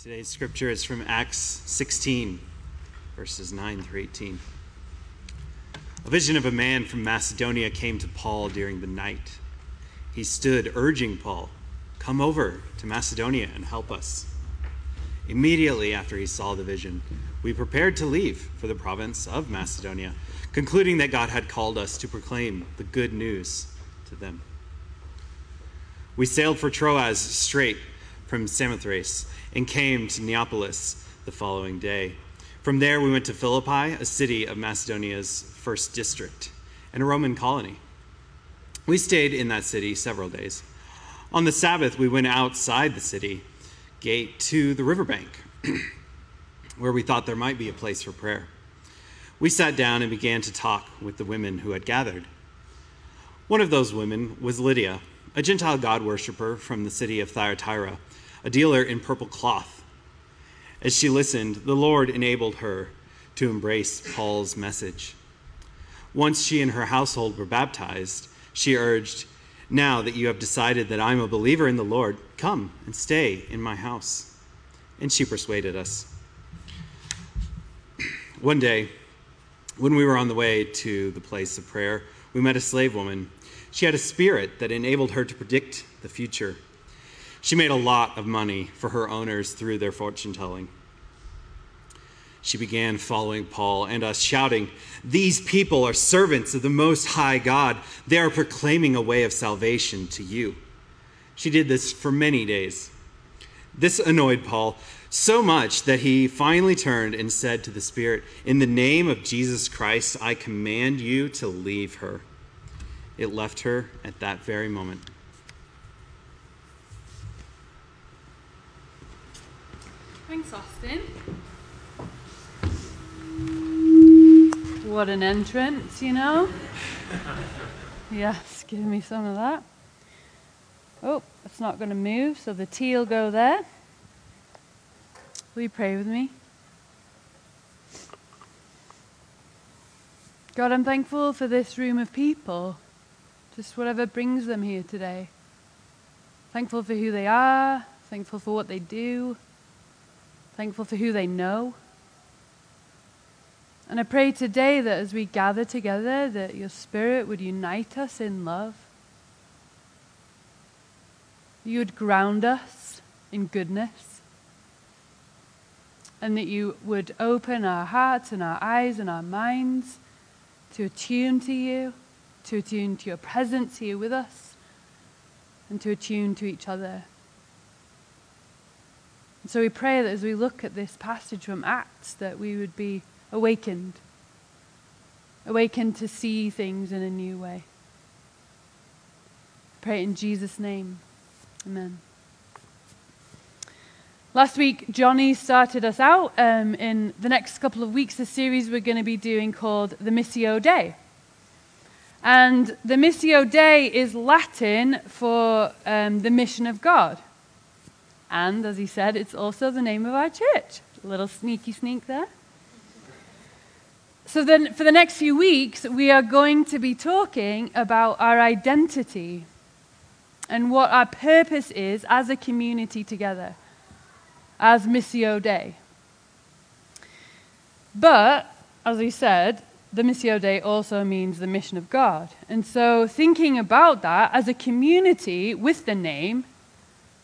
Today's scripture is from Acts 16, verses 9 through 18. A vision of a man from Macedonia came to Paul during the night. He stood urging Paul, Come over to Macedonia and help us. Immediately after he saw the vision, we prepared to leave for the province of Macedonia, concluding that God had called us to proclaim the good news to them. We sailed for Troas straight from Samothrace and came to Neapolis the following day. From there, we went to Philippi, a city of Macedonia's first district and a Roman colony. We stayed in that city several days. On the Sabbath, we went outside the city gate to the riverbank, where we thought there might be a place for prayer. We sat down and began to talk with the women who had gathered. One of those women was Lydia, a Gentile God worshiper from the city of Thyatira a dealer in purple cloth. As she listened, the Lord enabled her to embrace Paul's message. Once she and her household were baptized, she urged, Now that you have decided that I'm a believer in the Lord, come and stay in my house. And she persuaded us. One day, when we were on the way to the place of prayer, we met a slave woman. She had a spirit that enabled her to predict the future. She made a lot of money for her owners through their fortune telling. She began following Paul and us, shouting, These people are servants of the Most High God. They are proclaiming a way of salvation to you. She did this for many days. This annoyed Paul so much that he finally turned and said to the Spirit, In the name of Jesus Christ, I command you to leave her. It left her at that very moment. Austin. What an entrance, you know? yes, give me some of that. Oh, it's not going to move, so the tea will go there. Will you pray with me? God, I'm thankful for this room of people, just whatever brings them here today. Thankful for who they are, thankful for what they do thankful for who they know. And I pray today that as we gather together, that your Spirit would unite us in love. You would ground us in goodness. And that you would open our hearts and our eyes and our minds to attune to you, to attune to your presence here with us, and to attune to each other. So we pray that as we look at this passage from Acts, that we would be awakened, awakened to see things in a new way. Pray in Jesus' name. Amen. Last week, Johnny started us out um, in the next couple of weeks, a series we're going to be doing called the Missio Dei. And the Missio Dei is Latin for um, the mission of God. And as he said, it's also the name of our church. A little sneaky sneak there. So, then for the next few weeks, we are going to be talking about our identity and what our purpose is as a community together, as Missio Dei. But, as we said, the Missio Dei also means the mission of God. And so, thinking about that as a community with the name,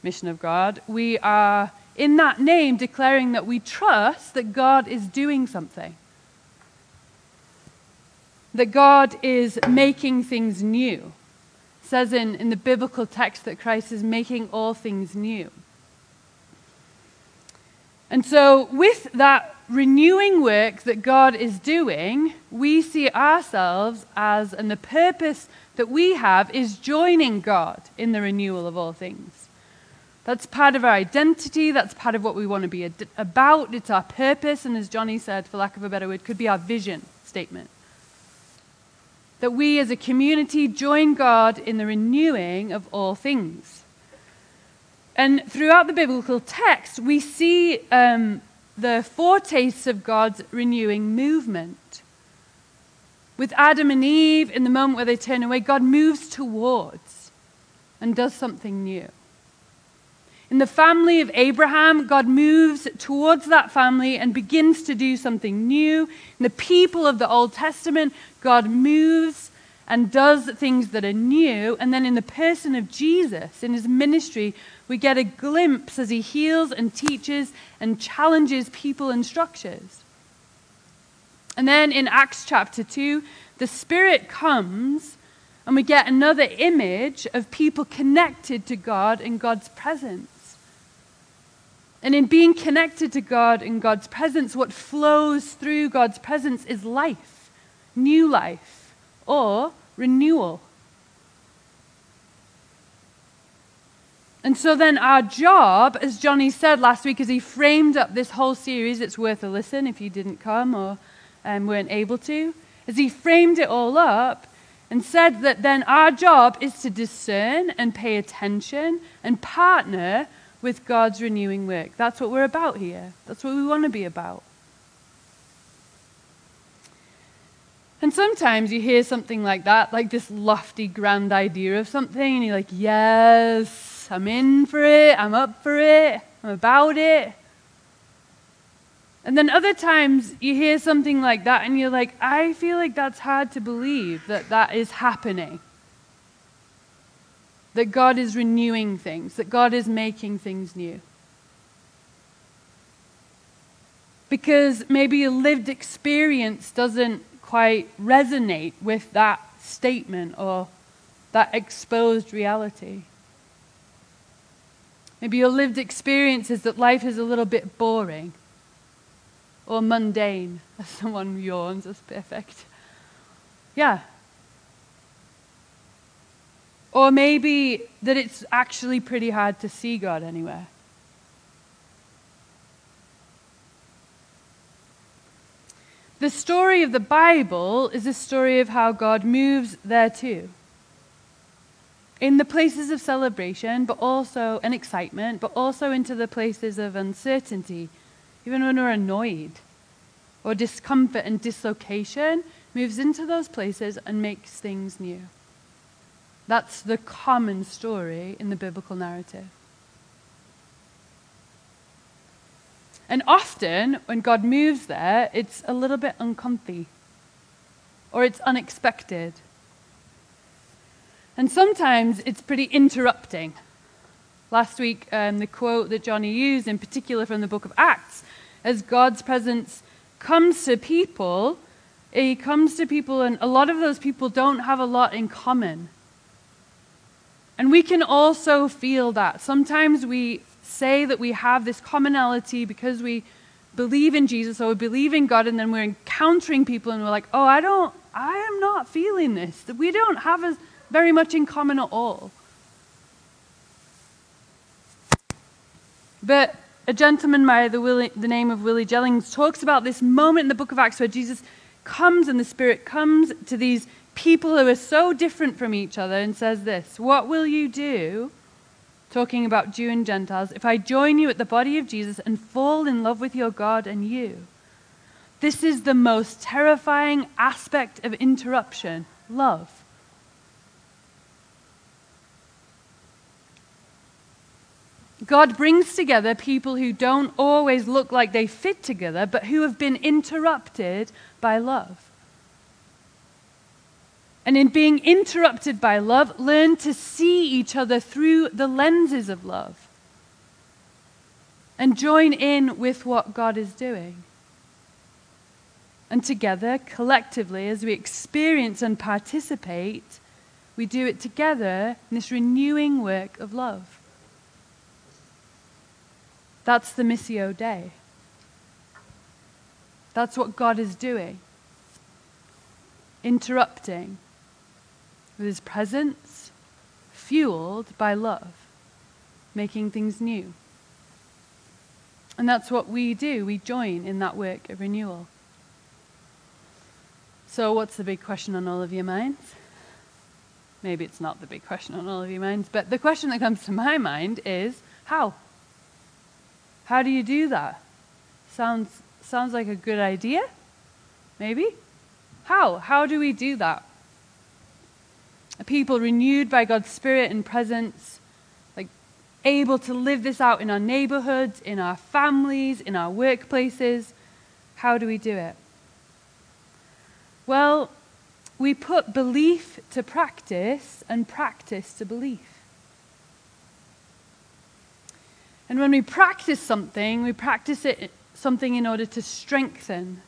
mission of God, we are in that name declaring that we trust that God is doing something. That God is making things new. It says in, in the biblical text that Christ is making all things new. And so, with that renewing work that God is doing, we see ourselves as, and the purpose that we have is joining God in the renewal of all things. That's part of our identity. That's part of what we want to be ad- about. It's our purpose. And as Johnny said, for lack of a better word, could be our vision statement. That we as a community join God in the renewing of all things. And throughout the biblical text, we see um, the foretastes of God's renewing movement. With Adam and Eve, in the moment where they turn away, God moves towards and does something new. In the family of Abraham, God moves towards that family and begins to do something new. In the people of the Old Testament, God moves and does things that are new. And then in the person of Jesus, in his ministry, we get a glimpse as he heals and teaches and challenges people and structures. And then in Acts chapter 2, the Spirit comes and we get another image of people connected to God in God's presence. And in being connected to God in God's presence, what flows through God's presence is life, new life, or renewal. And so then our job, as Johnny said last week, as he framed up this whole series, it's worth a listen if you didn't come or um, weren't able to, as he framed it all up and said that then our job is to discern and pay attention and partner with God's renewing work. That's what we're about here. That's what we want to be about. And sometimes you hear something like that, like this lofty, grand idea of something, and you're like, yes, I'm in for it, I'm up for it, I'm about it. And then other times you hear something like that, and you're like, I feel like that's hard to believe that that is happening. That God is renewing things, that God is making things new. Because maybe a lived experience doesn't quite resonate with that statement or that exposed reality. Maybe your lived experience is that life is a little bit boring or mundane. As someone yawns, that's perfect. Yeah. Or maybe that it's actually pretty hard to see God anywhere. The story of the Bible is a story of how God moves there too. In the places of celebration, but also and excitement, but also into the places of uncertainty, even when we're annoyed or discomfort and dislocation, moves into those places and makes things new. That's the common story in the biblical narrative. And often, when God moves there, it's a little bit uncomfy or it's unexpected. And sometimes it's pretty interrupting. Last week, um, the quote that Johnny used, in particular from the book of Acts, as God's presence comes to people, he comes to people, and a lot of those people don't have a lot in common. And we can also feel that. Sometimes we say that we have this commonality because we believe in Jesus or we believe in God, and then we're encountering people and we're like, oh, I don't, I am not feeling this. We don't have as very much in common at all. But a gentleman by the, the name of Willie Jennings talks about this moment in the book of Acts where Jesus comes and the Spirit comes to these people who are so different from each other and says this What will you do? Talking about Jew and Gentiles, if I join you at the body of Jesus and fall in love with your God and you. This is the most terrifying aspect of interruption love. God brings together people who don't always look like they fit together, but who have been interrupted by love. And in being interrupted by love, learn to see each other through the lenses of love. And join in with what God is doing. And together, collectively, as we experience and participate, we do it together in this renewing work of love. That's the Missio Dei. That's what God is doing. Interrupting with his presence, fueled by love, making things new. And that's what we do. We join in that work of renewal. So, what's the big question on all of your minds? Maybe it's not the big question on all of your minds, but the question that comes to my mind is how? How do you do that? Sounds, sounds like a good idea? Maybe? How? How do we do that? A people renewed by God's Spirit and presence, like able to live this out in our neighborhoods, in our families, in our workplaces, how do we do it? Well, we put belief to practice and practice to belief. And when we practice something, we practice it something in order to strengthen,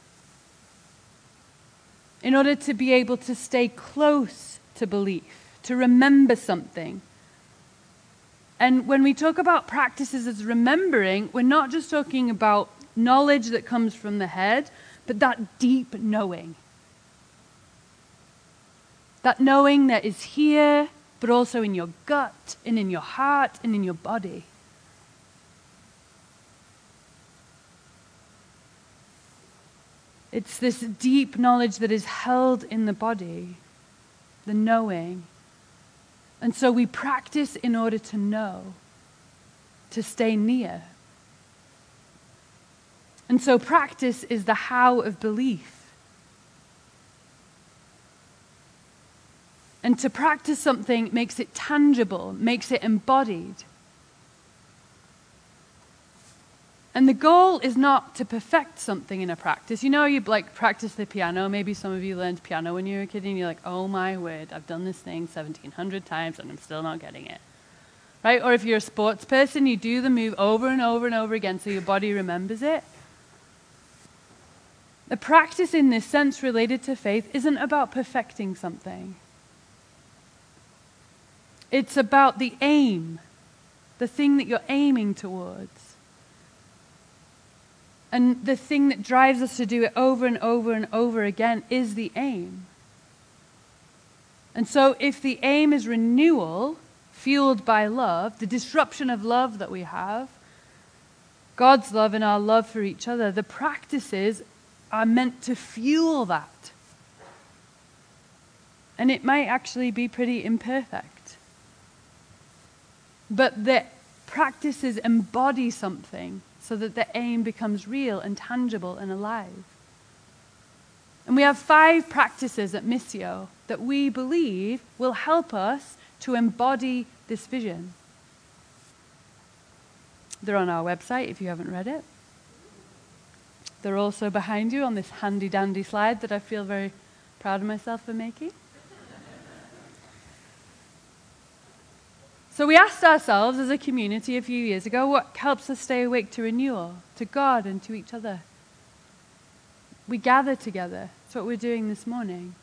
in order to be able to stay close to belief, to remember something. And when we talk about practices as remembering, we're not just talking about knowledge that comes from the head, but that deep knowing. That knowing that is here, but also in your gut, and in your heart, and in your body. It's this deep knowledge that is held in the body, the knowing. And so we practice in order to know, to stay near. And so practice is the how of belief. And to practice something makes it tangible, makes it embodied. And the goal is not to perfect something in a practice. You know, you like practice the piano. Maybe some of you learned piano when you were a kid, and you're like, "Oh my word, I've done this thing 1,700 times, and I'm still not getting it." Right? Or if you're a sports person, you do the move over and over and over again, so your body remembers it. The practice, in this sense, related to faith, isn't about perfecting something. It's about the aim, the thing that you're aiming towards. And the thing that drives us to do it over and over and over again is the aim. And so, if the aim is renewal, fueled by love, the disruption of love that we have, God's love and our love for each other, the practices are meant to fuel that. And it might actually be pretty imperfect. But the practices embody something so that the aim becomes real and tangible and alive. And we have five practices at Missio that we believe will help us to embody this vision. They're on our website if you haven't read it. They're also behind you on this handy dandy slide that I feel very proud of myself for making. So we asked ourselves as a community a few years ago what helps us stay awake to renewal, to God and to each other. We gather together. That's what we're doing this morning.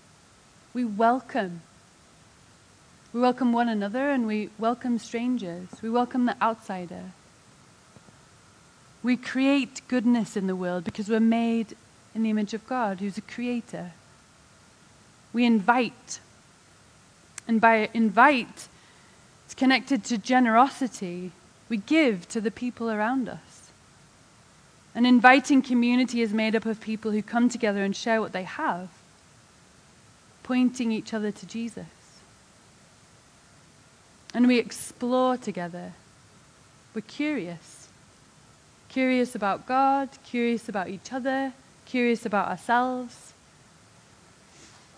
We welcome. We welcome one another and we welcome strangers. We welcome the outsider. We create goodness in the world because we're made in the image of God, who's a creator. We invite. And by invite, it's connected to generosity. We give to the people around us. An inviting community is made up of people who come together and share what they have, pointing each other to Jesus. And we explore together. We're curious. Curious about God, curious about each other, curious about ourselves.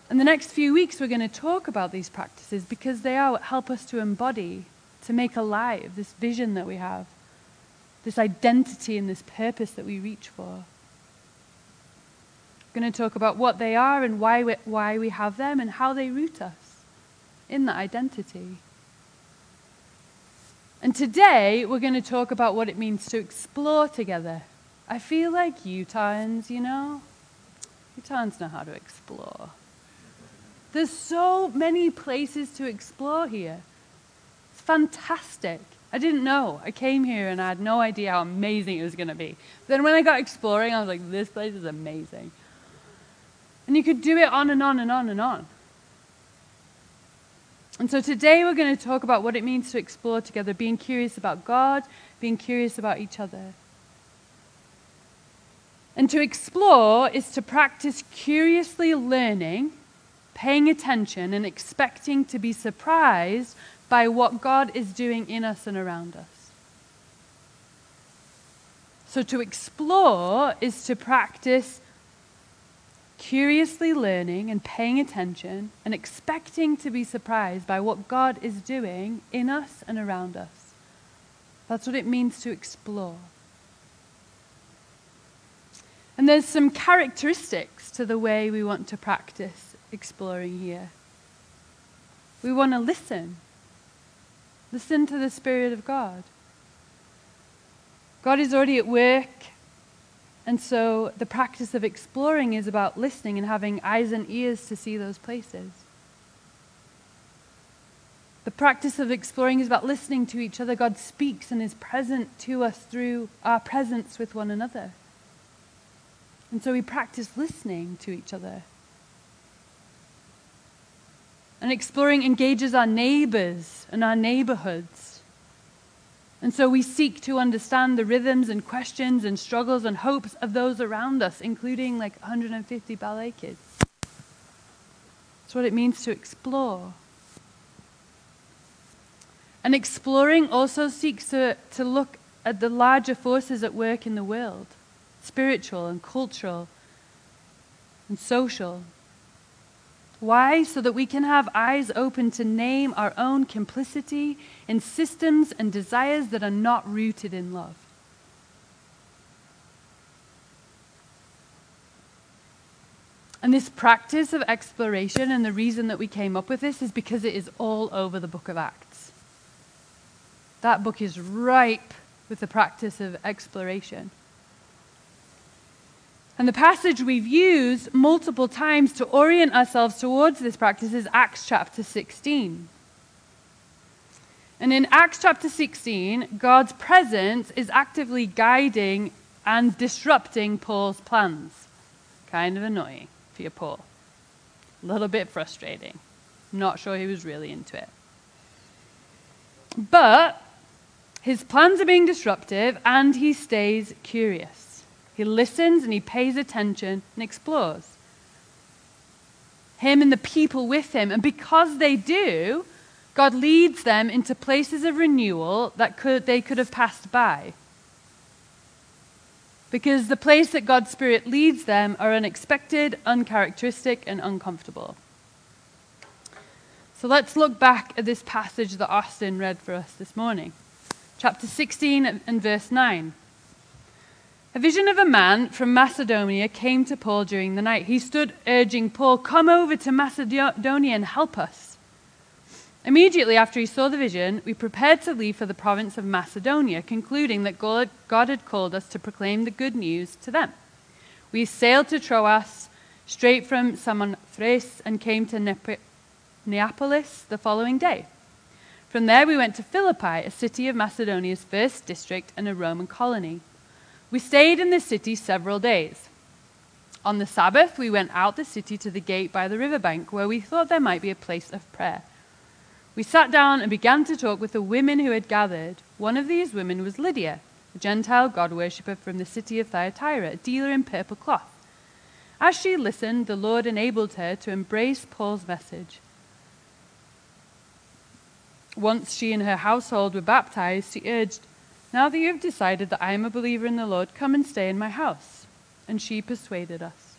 In the next few weeks, we're going to talk about these practices because they are what help us to embody, to make alive this vision that we have, this identity and this purpose that we reach for. We're going to talk about what they are and why we, why we have them and how they root us in that identity. And today, we're going to talk about what it means to explore together. I feel like Utahns, you know, Utahns know how to explore. There's so many places to explore here. It's fantastic. I didn't know. I came here and I had no idea how amazing it was going to be. Then when I got exploring, I was like, this place is amazing. And you could do it on and on and on and on. And so today we're going to talk about what it means to explore together, being curious about God, being curious about each other. And to explore is to practice curiously learning paying attention and expecting to be surprised by what God is doing in us and around us. So, to explore is to practice curiously learning and paying attention and expecting to be surprised by what God is doing in us and around us. That's what it means to explore. And there's some characteristics to the way we want to practice exploring here. We want to listen. Listen to the Spirit of God. God is already at work, and so the practice of exploring is about listening and having eyes and ears to see those places. The practice of exploring is about listening to each other. God speaks and is present to us through our presence with one another. And so we practice listening to each other. And exploring engages our neighbors and our neighborhoods. And so we seek to understand the rhythms and questions and struggles and hopes of those around us, including like 150 ballet kids. That's what it means to explore. And exploring also seeks to, to look at the larger forces at work in the world spiritual and cultural and social. Why? So that we can have eyes open to name our own complicity in systems and desires that are not rooted in love. And this practice of exploration, and the reason that we came up with this is because it is all over the book of Acts. That book is ripe with the practice of exploration. And the passage we've used multiple times to orient ourselves towards this practice is Acts chapter 16. And in Acts chapter 16, God's presence is actively guiding and disrupting Paul's plans. Kind of annoying for your Paul. A little bit frustrating. Not sure he was really into it. But his plans are being disruptive and he stays curious. He listens and he pays attention and explores. Him and the people with him. And because they do, God leads them into places of renewal that could, they could have passed by. Because the place that God's Spirit leads them are unexpected, uncharacteristic, and uncomfortable. So let's look back at this passage that Austin read for us this morning. Chapter 16 and verse 9. A vision of a man from Macedonia came to Paul during the night. He stood urging Paul, Come over to Macedonia and help us. Immediately after he saw the vision, we prepared to leave for the province of Macedonia, concluding that God had called us to proclaim the good news to them. We sailed to Troas, straight from Samothrace, and came to Neapolis the following day. From there, we went to Philippi, a city of Macedonia's first district and a Roman colony. We stayed in the city several days. On the Sabbath, we went out the city to the gate by the riverbank, where we thought there might be a place of prayer. We sat down and began to talk with the women who had gathered. One of these women was Lydia, a Gentile god worshipper from the city of Thyatira, a dealer in purple cloth. As she listened, the Lord enabled her to embrace Paul's message. Once she and her household were baptized, she urged, now that you have decided that I am a believer in the Lord, come and stay in my house. And she persuaded us.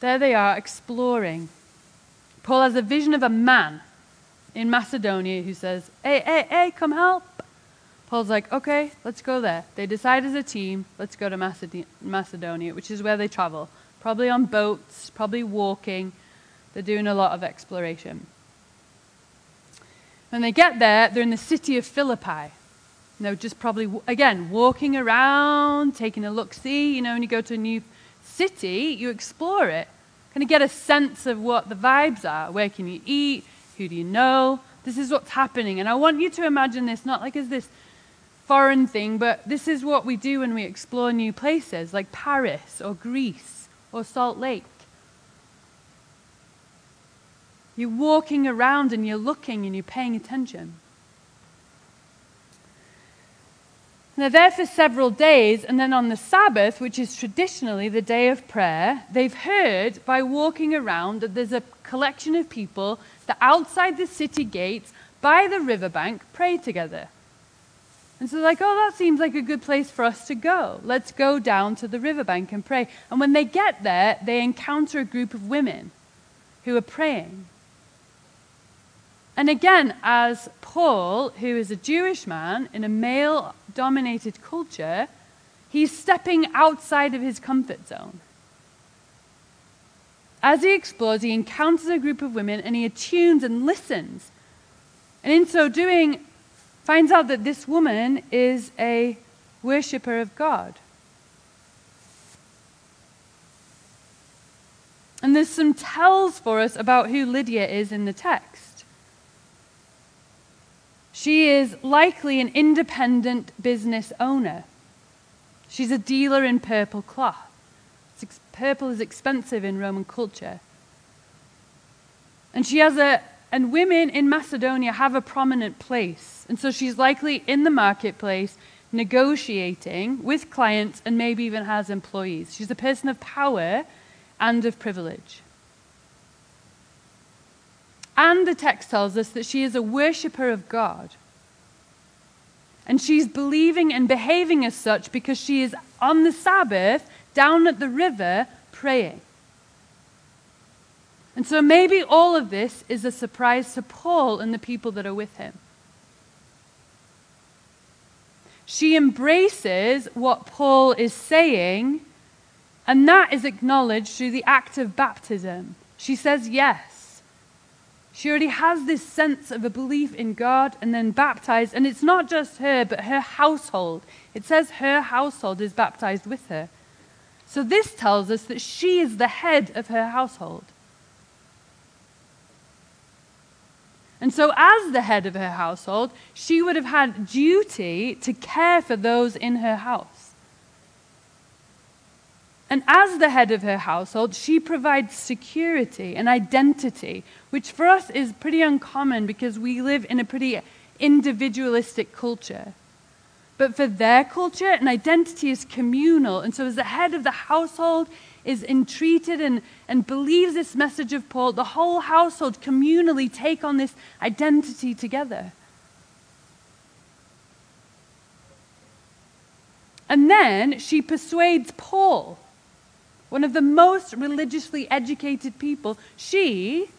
There they are exploring. Paul has a vision of a man in Macedonia who says, Hey, hey, hey, come help. Paul's like, Okay, let's go there. They decide as a team, let's go to Macedonia, which is where they travel. Probably on boats, probably walking. They're doing a lot of exploration. When they get there, they're in the city of Philippi. Know, just probably, again, walking around, taking a look see. You know, when you go to a new city, you explore it. Kind of get a sense of what the vibes are. Where can you eat? Who do you know? This is what's happening. And I want you to imagine this not like as this foreign thing, but this is what we do when we explore new places, like Paris or Greece or Salt Lake. You're walking around and you're looking and you're paying attention. They're there for several days, and then on the Sabbath, which is traditionally the day of prayer, they've heard by walking around that there's a collection of people that outside the city gates by the riverbank pray together. And so they're like, oh, that seems like a good place for us to go. Let's go down to the riverbank and pray. And when they get there, they encounter a group of women who are praying. And again, as Paul, who is a Jewish man in a male dominated culture, he's stepping outside of his comfort zone. As he explores, he encounters a group of women and he attunes and listens. And in so doing, finds out that this woman is a worshiper of God. And there's some tells for us about who Lydia is in the text. She is likely an independent business owner. She's a dealer in purple cloth. Purple is expensive in Roman culture. And she has a, and women in Macedonia have a prominent place. And so she's likely in the marketplace negotiating with clients and maybe even has employees. She's a person of power and of privilege. And the text tells us that she is a worshiper of God. And she's believing and behaving as such because she is on the Sabbath down at the river praying. And so maybe all of this is a surprise to Paul and the people that are with him. She embraces what Paul is saying and that is acknowledged through the act of baptism. She says yes. She already has this sense of a belief in God and then baptized. And it's not just her, but her household. It says her household is baptized with her. So this tells us that she is the head of her household. And so, as the head of her household, she would have had duty to care for those in her house. And as the head of her household, she provides security and identity, which for us is pretty uncommon because we live in a pretty individualistic culture. But for their culture, an identity is communal. And so, as the head of the household is entreated and, and believes this message of Paul, the whole household communally take on this identity together. And then she persuades Paul one of the most religiously educated people, she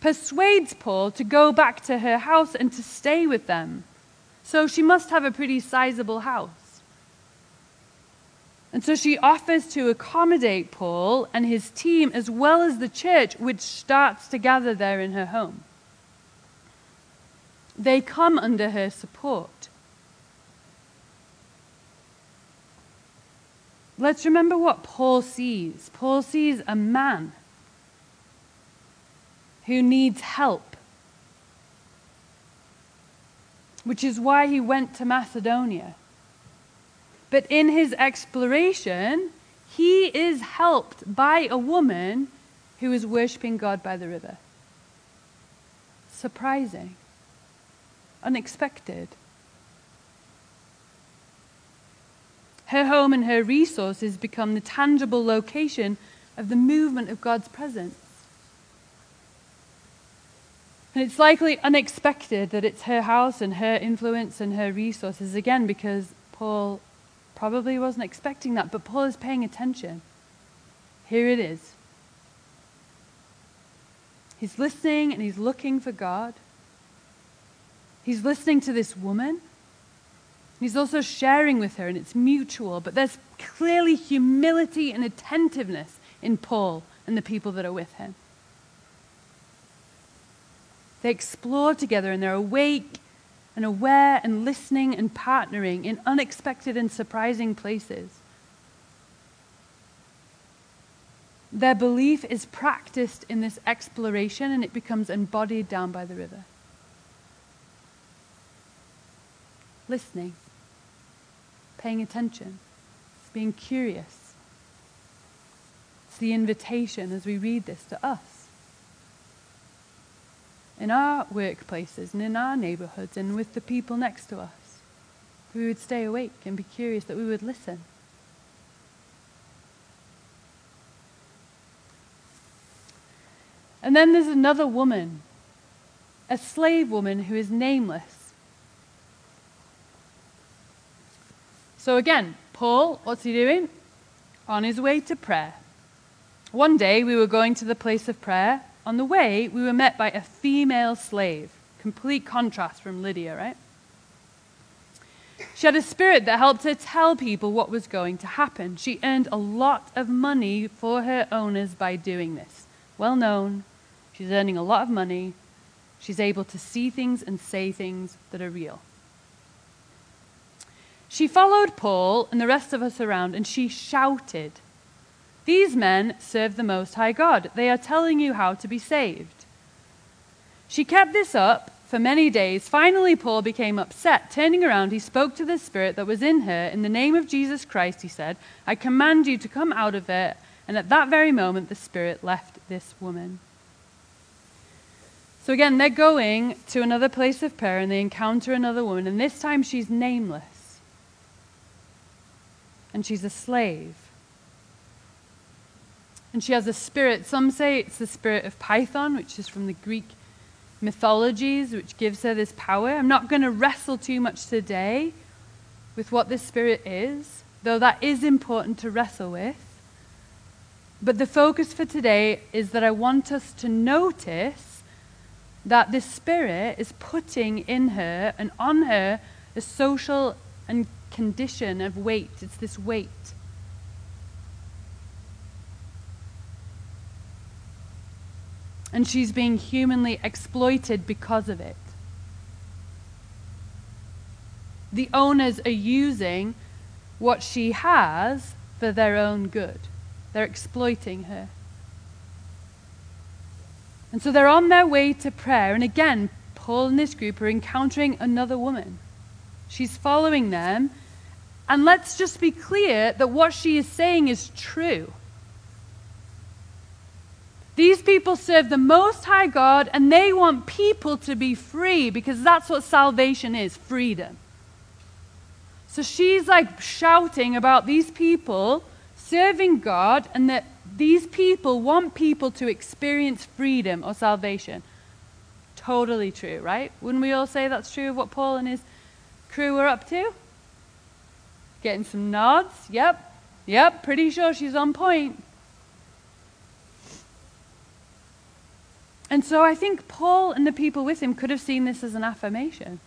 persuades Paul to go back to her house and to stay with them. So she must have a pretty sizable house. And so she offers to accommodate Paul and his team as well as the church, which starts to gather there in her home. They come under her support. Let's remember what Paul sees. Paul sees a man who needs help, which is why he went to Macedonia. But in his exploration, he is helped by a woman who is worshiping God by the river. Surprising, unexpected. Her home and her resources become the tangible location of the movement of God's presence. And it's likely unexpected that it's her house and her influence and her resources, again, because Paul probably wasn't expecting that, but Paul is paying attention. Here it is. He's listening and he's looking for God. He's listening to this woman. He's also sharing with her, and it's mutual, but there's clearly humility and attentiveness in Paul and the people that are with him. They explore together and they're awake and aware and listening and partnering in unexpected and surprising places. Their belief is practiced in this exploration and it becomes embodied down by the river. Listening paying attention, being curious. It's the invitation as we read this to us. In our workplaces and in our neighborhoods and with the people next to us, we would stay awake and be curious, that we would listen. And then there's another woman, a slave woman who is nameless So again, Paul, what's he doing? On his way to prayer. One day we were going to the place of prayer, on the way, we were met by a female slave. Complete contrast from Lydia, right? She had a spirit that helped her tell people what was going to happen. She earned a lot of money for her owners by doing this. Well known, she's earning a lot of money. She's able to see things and say things that are real. She followed Paul and the rest of us around and she shouted, These men serve the Most High God. They are telling you how to be saved. She kept this up for many days. Finally, Paul became upset. Turning around, he spoke to the spirit that was in her. In the name of Jesus Christ, he said, I command you to come out of her. And at that very moment, the spirit left this woman. So again, they're going to another place of prayer and they encounter another woman, and this time she's nameless. And she's a slave. And she has a spirit. Some say it's the spirit of Python, which is from the Greek mythologies, which gives her this power. I'm not going to wrestle too much today with what this spirit is, though that is important to wrestle with. But the focus for today is that I want us to notice that this spirit is putting in her and on her a social and condition of weight. It's this weight. and she's being humanly exploited because of it. The owners are using what she has for their own good. They're exploiting her. And so they're on their way to prayer. And again, Paul and this group are encountering another woman. She's following them. And let's just be clear that what she is saying is true. These people serve the Most High God and they want people to be free because that's what salvation is freedom. So she's like shouting about these people serving God and that these people want people to experience freedom or salvation. Totally true, right? Wouldn't we all say that's true of what Paul and his crew were up to? Getting some nods? Yep. Yep, pretty sure she's on point. And so I think Paul and the people with him could have seen this as an affirmation.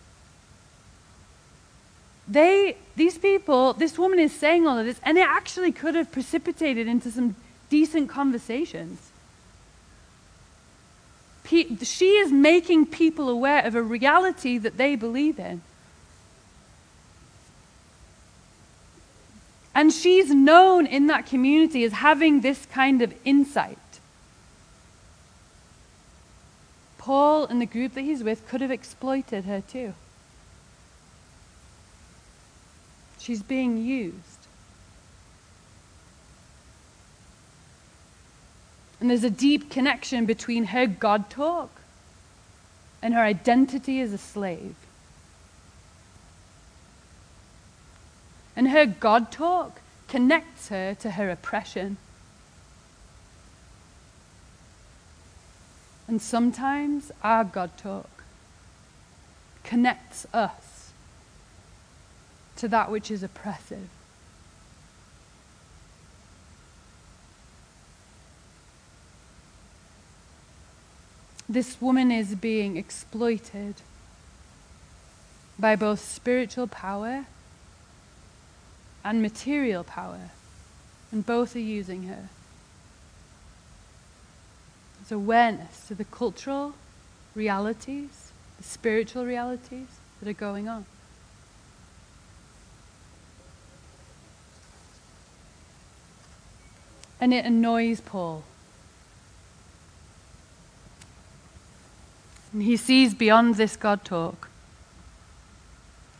They, these people, this woman is saying all of this, and it actually could have precipitated into some decent conversations. She is making people aware of a reality that they believe in. And she's known in that community as having this kind of insight. Paul and the group that he's with could have exploited her too. She's being used. And there's a deep connection between her God talk and her identity as a slave. And her God talk connects her to her oppression. And sometimes our God talk connects us to that which is oppressive. This woman is being exploited by both spiritual power and material power, and both are using her. It's awareness to the cultural realities, the spiritual realities that are going on. And it annoys Paul. And he sees beyond this God talk.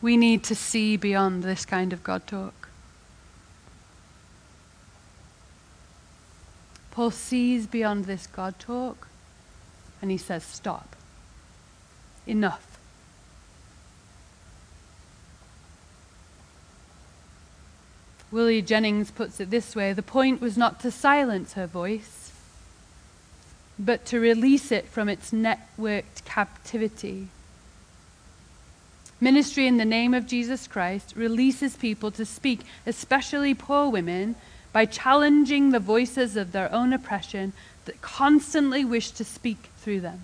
We need to see beyond this kind of God talk. Paul sees beyond this God talk and he says, Stop. Enough. Willie Jennings puts it this way the point was not to silence her voice, but to release it from its networked captivity. Ministry in the name of Jesus Christ releases people to speak, especially poor women, by challenging the voices of their own oppression, that constantly wish to speak through them.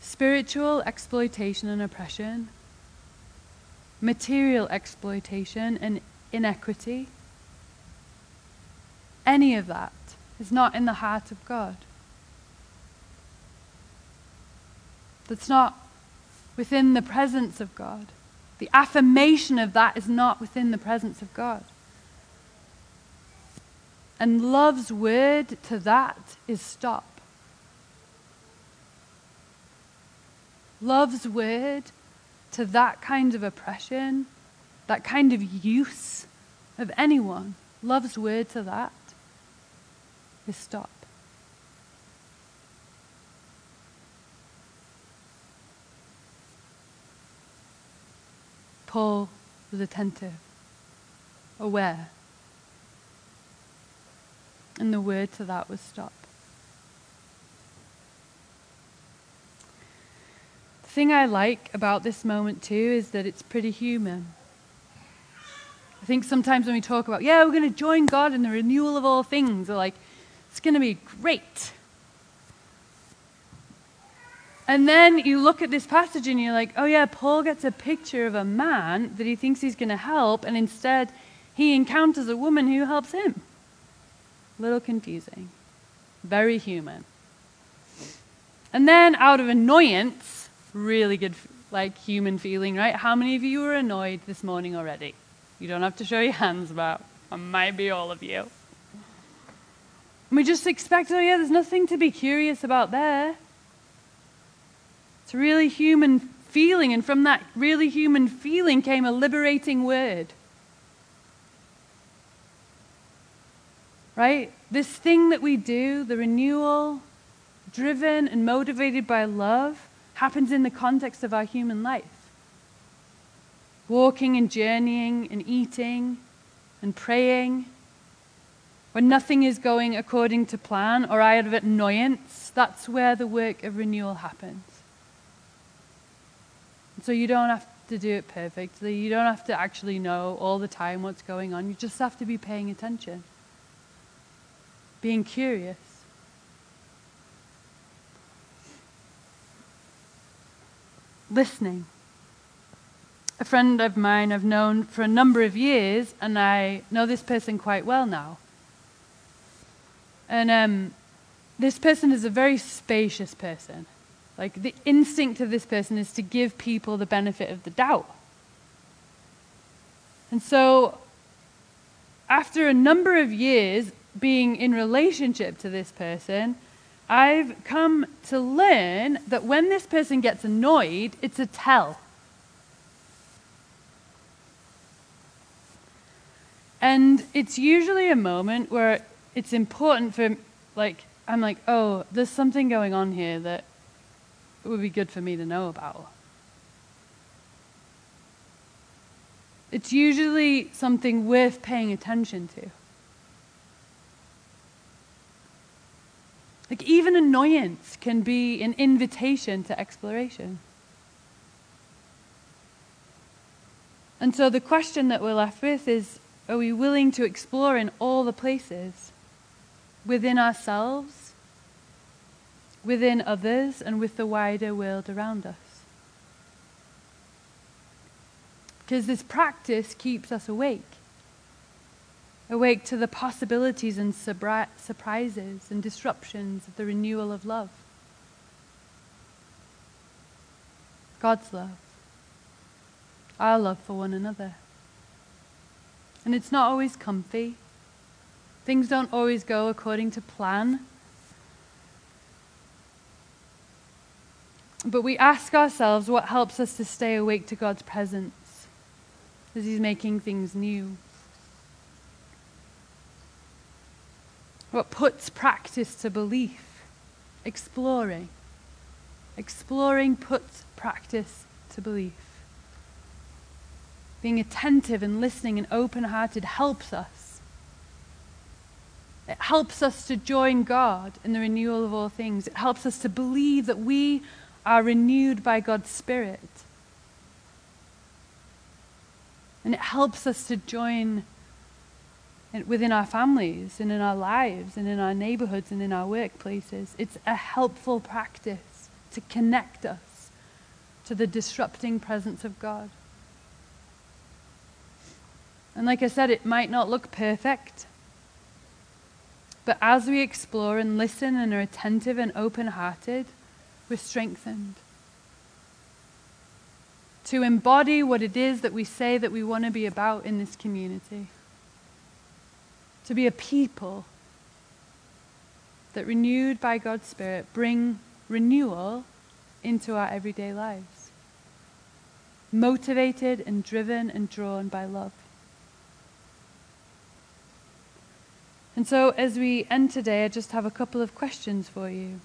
Spiritual exploitation and oppression, material exploitation and inequity, any of that is not in the heart of God. That's not within the presence of God. The affirmation of that is not within the presence of God. And love's word to that is stop. Love's word to that kind of oppression, that kind of use of anyone, love's word to that is stop. Paul was attentive, aware. And the word to that was stop. The thing I like about this moment too is that it's pretty human. I think sometimes when we talk about, yeah, we're going to join God in the renewal of all things, we're like, it's going to be great. And then you look at this passage and you're like, oh, yeah, Paul gets a picture of a man that he thinks he's going to help, and instead he encounters a woman who helps him. A little confusing. Very human. And then out of annoyance, really good, like human feeling, right? How many of you were annoyed this morning already? You don't have to show your hands, but it might be all of you. And we just expect, oh, yeah, there's nothing to be curious about there. Really human feeling, and from that really human feeling came a liberating word. Right? This thing that we do, the renewal, driven and motivated by love, happens in the context of our human life. Walking and journeying and eating and praying. When nothing is going according to plan or out of annoyance, that's where the work of renewal happens. So you don't have to do it perfectly. You don't have to actually know all the time what's going on. You just have to be paying attention, being curious. Listening. A friend of mine I've known for a number of years, and I know this person quite well now. And um, this person is a very spacious person. Like the instinct of this person is to give people the benefit of the doubt. And so, after a number of years being in relationship to this person, I've come to learn that when this person gets annoyed, it's a tell. And it's usually a moment where it's important for, like, I'm like, oh, there's something going on here that it would be good for me to know about. It's usually something worth paying attention to. Like, even annoyance can be an invitation to exploration. And so the question that we're left with is are we willing to explore in all the places within ourselves within others and with the wider world around us. Because this practice keeps us awake. Awake to the possibilities and surprises and disruptions of the renewal of love. God's love. Our love for one another. And it's not always comfy. Things don't always go according to plan. But we ask ourselves what helps us to stay awake to God's presence as He's making things new. What puts practice to belief? Exploring. Exploring puts practice to belief. Being attentive and listening and open hearted helps us. It helps us to join God in the renewal of all things. It helps us to believe that we are renewed by God's Spirit. And it helps us to join within our families and in our lives and in our neighborhoods and in our workplaces. It's a helpful practice to connect us to the disrupting presence of God. And like I said, it might not look perfect. But as we explore and listen and are attentive and open hearted, we're strengthened to embody what it is that we say that we want to be about in this community. To be a people that, renewed by God's Spirit, bring renewal into our everyday lives. Motivated and driven and drawn by love. And so, as we end today, I just have a couple of questions for you.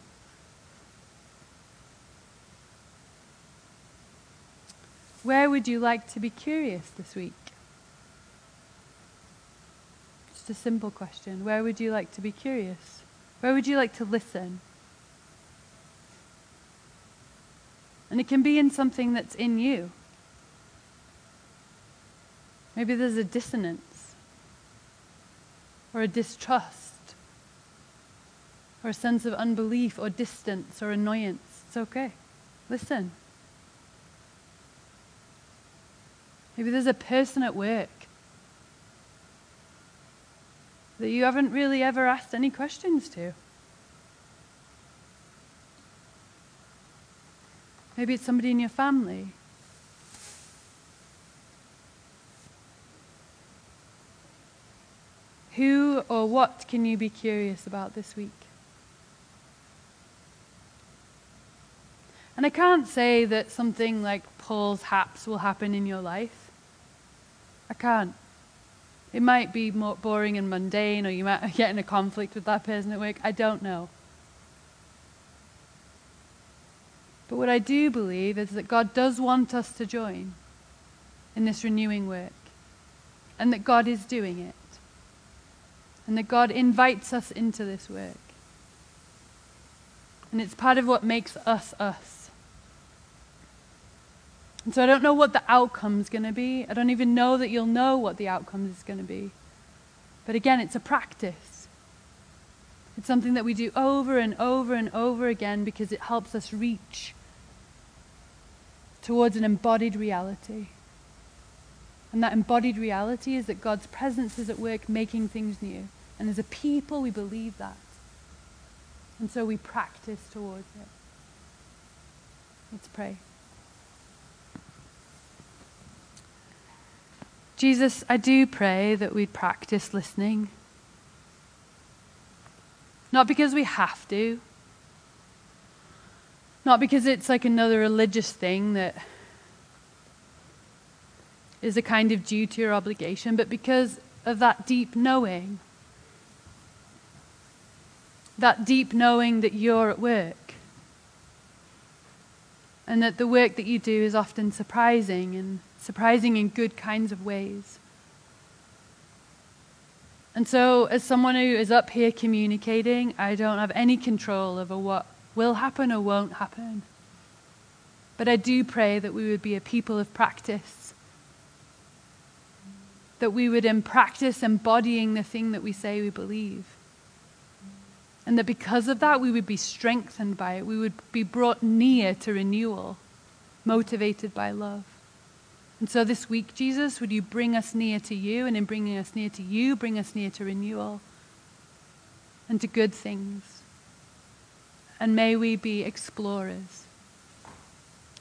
Where would you like to be curious this week? Just a simple question. Where would you like to be curious? Where would you like to listen? And it can be in something that's in you. Maybe there's a dissonance, or a distrust, or a sense of unbelief, or distance, or annoyance. It's okay. Listen. Maybe there's a person at work that you haven't really ever asked any questions to. Maybe it's somebody in your family. Who or what can you be curious about this week? And I can't say that something like Paul's haps will happen in your life. I can't. It might be more boring and mundane, or you might get in a conflict with that person at work. I don't know. But what I do believe is that God does want us to join in this renewing work, and that God is doing it, and that God invites us into this work. And it's part of what makes us us. And so I don't know what the outcome is going to be. I don't even know that you'll know what the outcome is going to be. But again, it's a practice. It's something that we do over and over and over again because it helps us reach towards an embodied reality. And that embodied reality is that God's presence is at work making things new. And as a people, we believe that. And so we practice towards it. Let's pray. Jesus, I do pray that we'd practice listening. Not because we have to, not because it's like another religious thing that is a kind of duty or obligation, but because of that deep knowing. That deep knowing that you're at work. And that the work that you do is often surprising and surprising in good kinds of ways. And so, as someone who is up here communicating, I don't have any control over what will happen or won't happen. But I do pray that we would be a people of practice. That we would, in practice, embodying the thing that we say we believe. And that because of that, we would be strengthened by it. We would be brought near to renewal, motivated by love. And so this week, Jesus, would you bring us near to you? And in bringing us near to you, bring us near to renewal and to good things. And may we be explorers.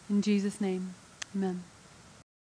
In Jesus' name, amen.